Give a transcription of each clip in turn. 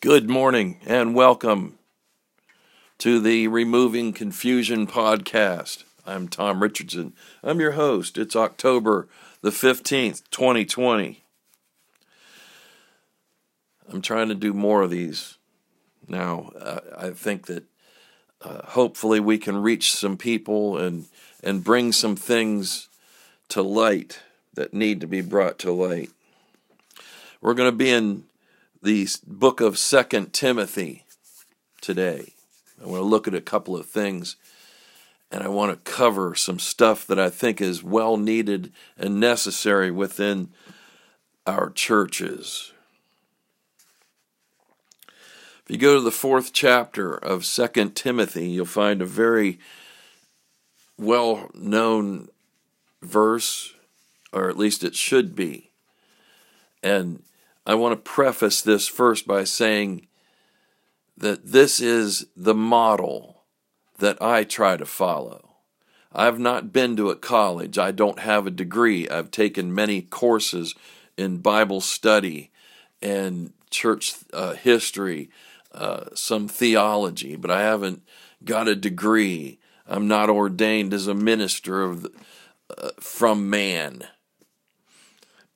Good morning and welcome to the Removing Confusion podcast. I'm Tom Richardson. I'm your host. It's October the 15th, 2020. I'm trying to do more of these now. I think that uh, hopefully we can reach some people and and bring some things to light that need to be brought to light. We're going to be in the book of Second Timothy today. I want to look at a couple of things and I want to cover some stuff that I think is well needed and necessary within our churches. If you go to the fourth chapter of Second Timothy, you'll find a very well known verse, or at least it should be. And I want to preface this first by saying that this is the model that I try to follow. I've not been to a college. I don't have a degree. I've taken many courses in Bible study and church uh, history, uh, some theology, but I haven't got a degree. I'm not ordained as a minister of the, uh, from man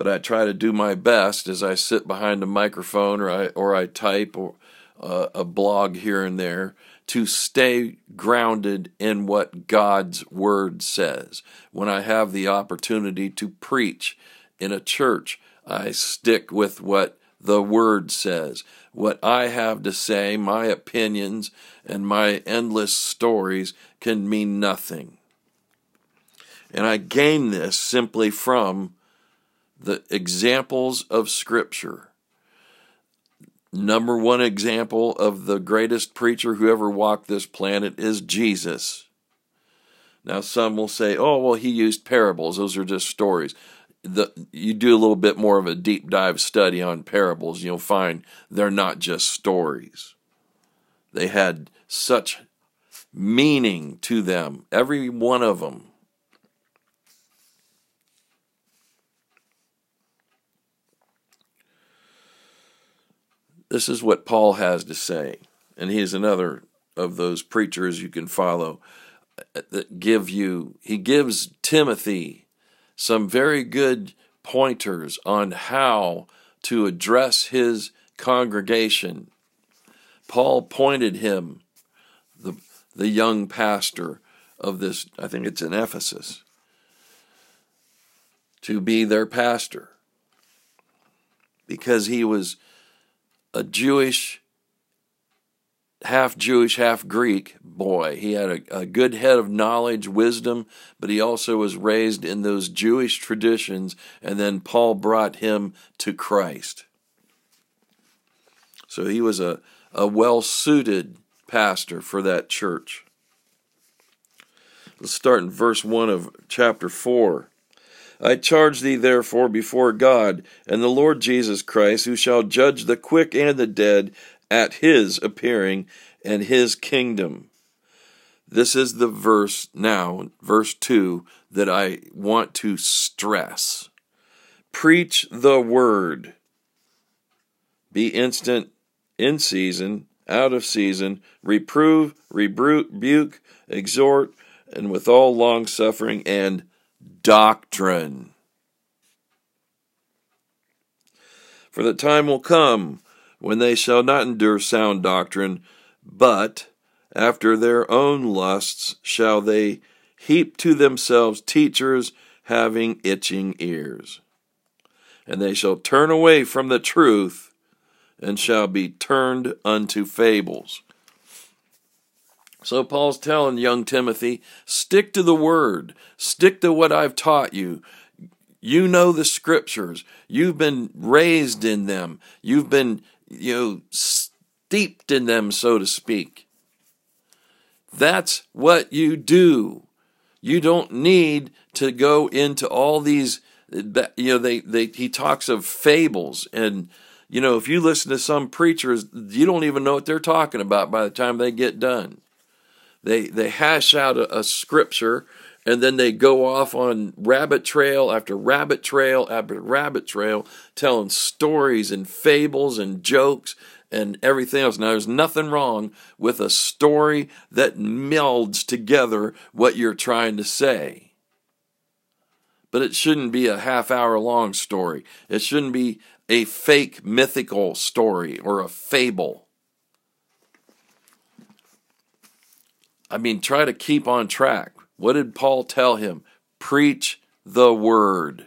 but I try to do my best as I sit behind a microphone or I or I type or uh, a blog here and there to stay grounded in what God's word says. When I have the opportunity to preach in a church, I stick with what the word says. What I have to say, my opinions and my endless stories can mean nothing. And I gain this simply from the examples of Scripture. Number one example of the greatest preacher who ever walked this planet is Jesus. Now, some will say, oh, well, he used parables. Those are just stories. The, you do a little bit more of a deep dive study on parables, you'll find they're not just stories. They had such meaning to them, every one of them. This is what Paul has to say. And he is another of those preachers you can follow uh, that give you, he gives Timothy some very good pointers on how to address his congregation. Paul pointed him, the, the young pastor of this, I think it's in Ephesus, to be their pastor because he was a Jewish, half Jewish, half Greek boy. He had a, a, good head of knowledge, wisdom, but he also was raised in those Jewish traditions, and then Paul brought him to Christ. So he was a, a well suited pastor for that church. Let's start in verse 1 of chapter 4. I charge thee therefore before God and the Lord Jesus Christ, who shall judge the quick and the dead at his appearing and his kingdom. This is the verse now, verse 2, that I want to stress. Preach the word. Be instant in season, out of season, reprove, rebuke, exhort, and with all long suffering and doctrine. For the time will come when they shall not endure sound doctrine, but after their own lusts shall they heap to themselves teachers having itching ears. And they shall turn away from the truth and shall be turned unto fables. So Paul's telling young Timothy, stick to the word, stick to what I've taught you. You know the scriptures. You've been raised in them. You've been, you know, steeped in them, so to speak. That's what you do. You don't need to go into all these you know they, they he talks of fables and you know if you listen to some preachers you don't even know what they're talking about by the time they get done they they hash out a, a scripture and then they go off on rabbit trail after rabbit trail after rabbit trail telling stories and fables and jokes and everything else. Now, there's nothing wrong with a story that melds together what you're trying to say. But it shouldn't be a half hour long story. It shouldn't be a fake mythical story or a fable. I mean, try to keep on track. What did Paul tell him? Preach the word.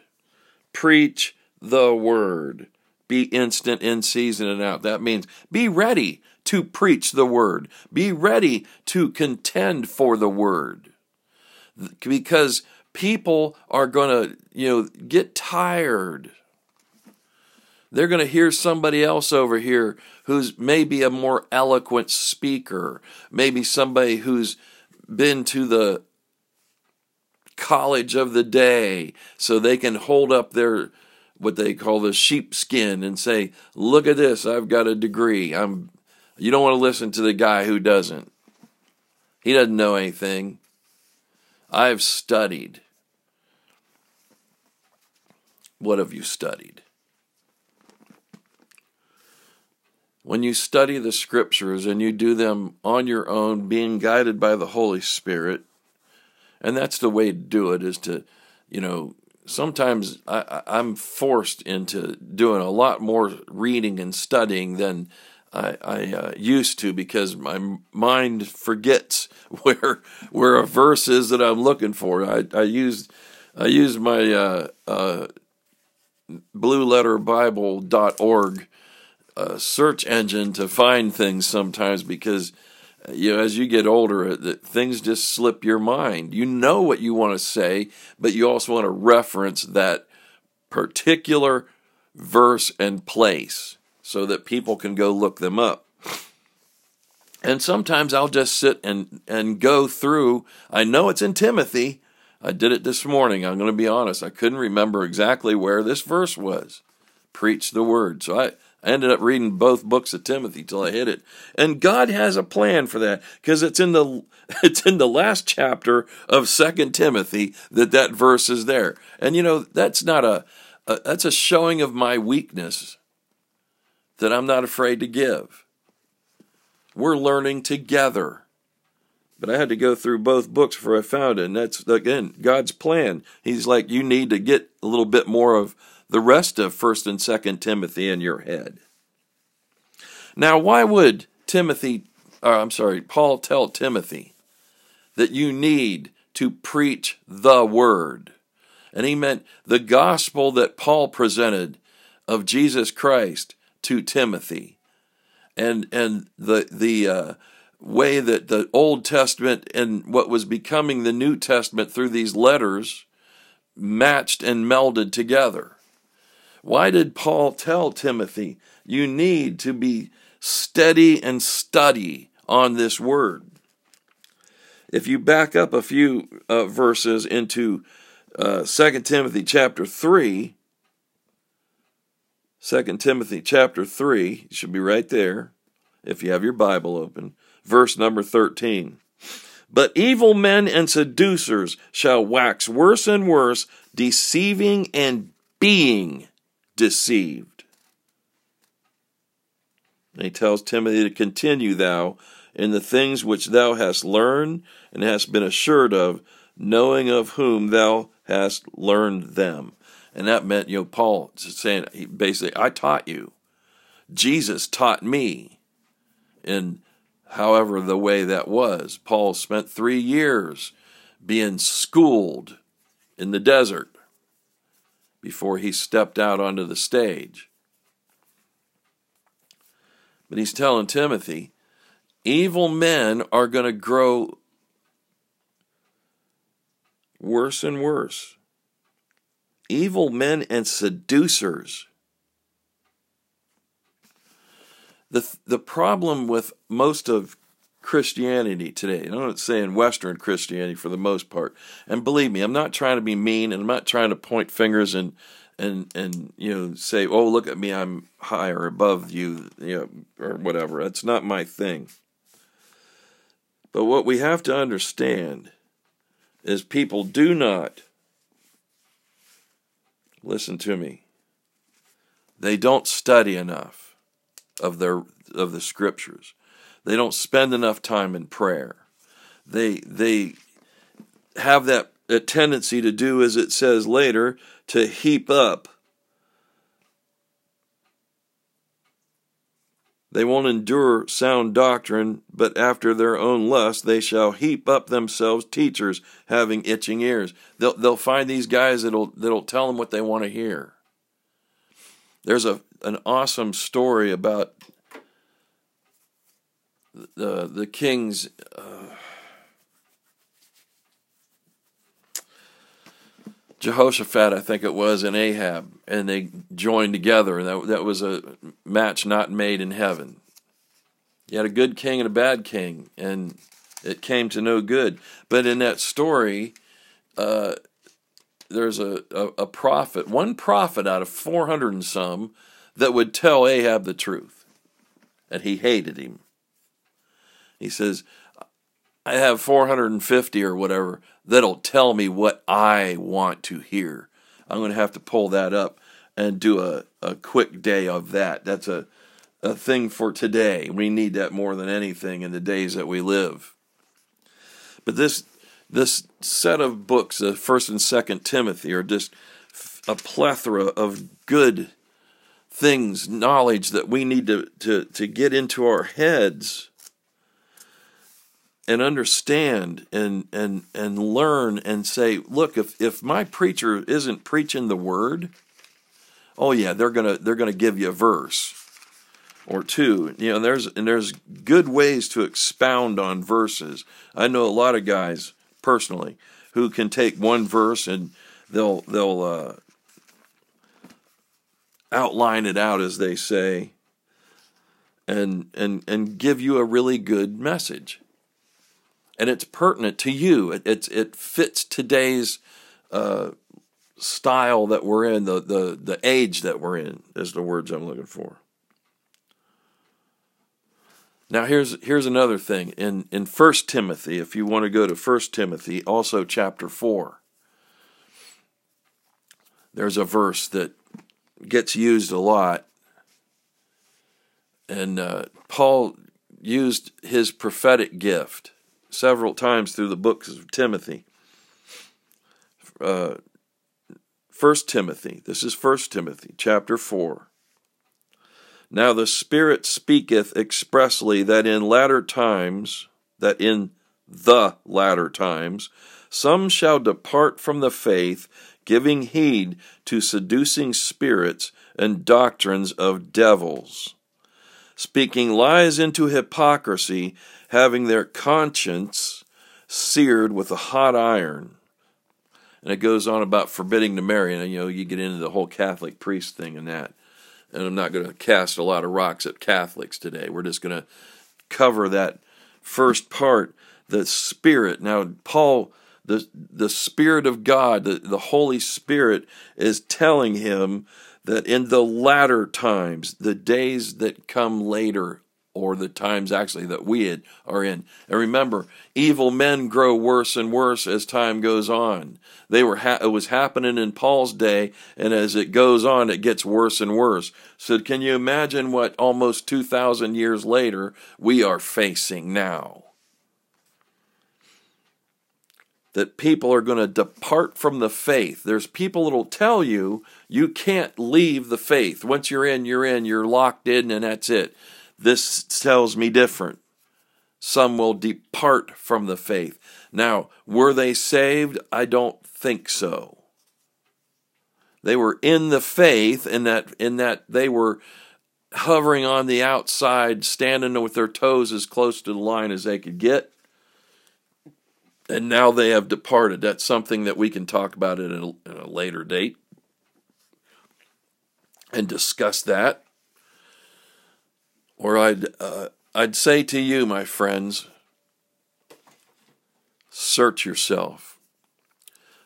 Preach the word. Be instant in season and out. That means be ready to preach the word. Be ready to contend for the word. Because people are going to, you know, get tired. They're going to hear somebody else over here who's maybe a more eloquent speaker, maybe somebody who's been to the college of the day so they can hold up their what they call the sheepskin and say, "Look at this, I've got a degree." I'm you don't want to listen to the guy who doesn't. He doesn't know anything. I've studied. What have you studied? When you study the scriptures and you do them on your own, being guided by the Holy Spirit, and that's the way to do it is to, you know, sometimes I, am forced into doing a lot more reading and studying than I, I uh, used to because my mind forgets where where a verse is that I'm looking for. I, I I used my uh, uh, blueletterbible.org uh, search engine to find things sometimes because you know, as you get older, things just slip your mind. You know what you want to say, but you also want to reference that particular verse and place so that people can go look them up. And sometimes I'll just sit and, and go through. I know it's in Timothy. I did it this morning. I'm going to be honest. I couldn't remember exactly where this verse was. Preach the word. So I, I ended up reading both books of Timothy till I hit it. And God has a plan for that because it's in the it's in the last chapter of Second Timothy that that verse is there. And you know, that's not a, a that's a showing of my weakness that I'm not afraid to give. We're learning together. But I had to go through both books before I found it. And that's, again, God's plan. He's like, you need to get a little bit more of the rest of 1st and 2nd Timothy in your head. Now, why would Timothy, or I'm sorry, Paul tell Timothy that you need to preach the word? And he meant the gospel that Paul presented of Jesus Christ to Timothy. And and the the uh, way that the Old Testament and what was becoming the New Testament through these letters matched and melded together. Why did Paul tell Timothy, you need to be steady and study on this word? If you back up a few uh, verses into uh, 2 Timothy chapter 3, 2 Timothy chapter 3, you should be right there if you have your Bible open, verse number 13. But evil men and seducers shall wax worse and worse, deceiving and being deceived. And he tells Timothy to continue thou in the things which thou hast learned and hast been assured of, knowing of whom thou hast learned them. And that meant, you know, Paul saying basically, I taught you. Jesus taught me in however the way that was. Paul spent three years being schooled in the desert before he stepped out onto the stage. But he's telling Timothy, evil men are going to grow worse and worse. Evil men and seducers. The, the problem with most of Christianity today. I'm not saying Western Christianity for the most part. And believe me, I'm not trying to be mean and I'm not trying to point fingers and and and you know say, "Oh, look at me, I'm higher above you," you know, or whatever. That's not my thing. But what we have to understand is people do not listen to me. They don't study enough. Of their of the scriptures. They don't spend enough time in prayer. They they have that a tendency to do as it says later to heap up They won't endure sound doctrine, but after their own lust they shall heap up themselves teachers having itching ears. They'll they'll find these guys that'll that'll tell them what they want to hear. There's a an awesome story about the the king's. Uh, Jehoshaphat, I think it was, and Ahab, and they joined together, and that, that was a match not made in heaven. You had a good king and a bad king, and it came to no good. But in that story, uh, there's a, a, a prophet, one prophet out of 400 and some, that would tell Ahab the truth, and he hated him. He says, I have 450 or whatever that'll tell me what I want to hear. I'm going to have to pull that up and do a, a quick day of that. That's a, a thing for today. We need that more than anything in the days that we live. But this this set of books, the First and Second Timothy, are just a plethora of good things, knowledge that we need to, to, to get into our heads and understand and and and learn and say, look, if if my preacher isn't preaching the word, oh yeah, they're gonna they're gonna give you a verse or two. You know, there's and there's good ways to expound on verses. I know a lot of guys personally who can take one verse and they'll they'll uh, outline it out as they say and and and give you a really good message and it's pertinent to you. It it, it fits today's uh, style that we're in, the, the the age that we're in, is the words I'm looking for. Now here's here's another thing in in First Timothy. If you want to go to First Timothy, also chapter four. There's a verse that gets used a lot, and uh, Paul used his prophetic gift several times through the books of Timothy. Uh, First Timothy, this is First Timothy, chapter 4. Now the Spirit speaketh expressly that in latter times, that in the latter times, some shall depart from the faith, giving heed to seducing spirits and doctrines of devils, speaking lies into hypocrisy, having their conscience seared with a hot iron. And it goes on about forbidding to marry. And, you know, you get into the whole Catholic priest thing and that. And I'm not going to cast a lot of rocks at Catholics today. We're just going to cover that first part, the Spirit. Now, Paul, the, the Spirit of God, the, the Holy Spirit, is telling him that in the latter times, the days that come later or the times actually that we are in. And remember, evil men grow worse and worse as time goes on. They were ha- it was happening in Paul's day, and as it goes on, it gets worse and worse. So, can you imagine what almost two thousand years later we are facing now? That people are going to depart from the faith. There's people that'll tell you you can't leave the faith. Once you're in, you're in. You're locked in, and that's it. This tells me different. Some will depart from the faith. Now, were they saved? I don't think so. They were in the faith in that in that they were hovering on the outside, standing with their toes as close to the line as they could get. And now they have departed. That's something that we can talk about at a, at a later date and discuss that. Or I'd, uh, I'd say to you, my friends, search yourself.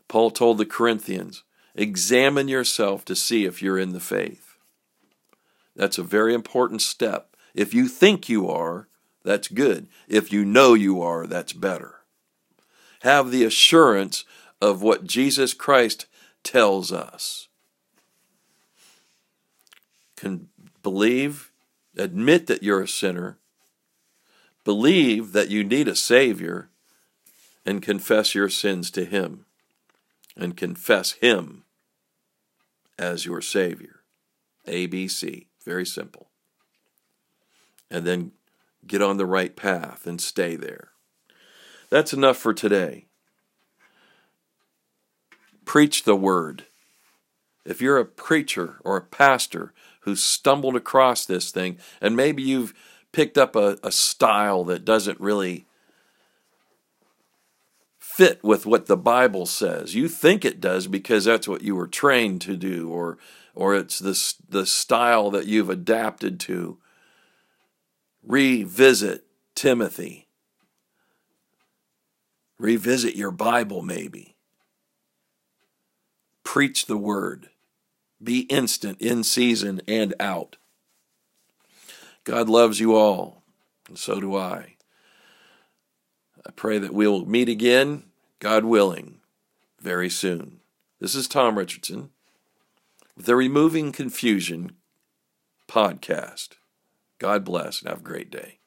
Paul told the Corinthians, examine yourself to see if you're in the faith. That's a very important step. If you think you are, that's good. If you know you are, that's better. Have the assurance of what Jesus Christ tells us. Can believe admit that you're a sinner, believe that you need a Savior, and confess your sins to Him, and confess Him as your Savior. ABC. Very simple. And then get on the right path and stay there. That's enough for today. Preach the word. If you're a preacher or a pastor who stumbled across this thing, and maybe you've picked up a, a style that doesn't really fit with what the Bible says. You think it does because that's what you were trained to do, or or it's the the style that you've adapted to. Revisit Timothy. Revisit your Bible, maybe. Preach the word. Be instant in season and out. God loves you all, and so do I. I pray that we'll meet again, God willing, very soon. This is Tom Richardson with the Removing Confusion podcast. God bless and have a great day.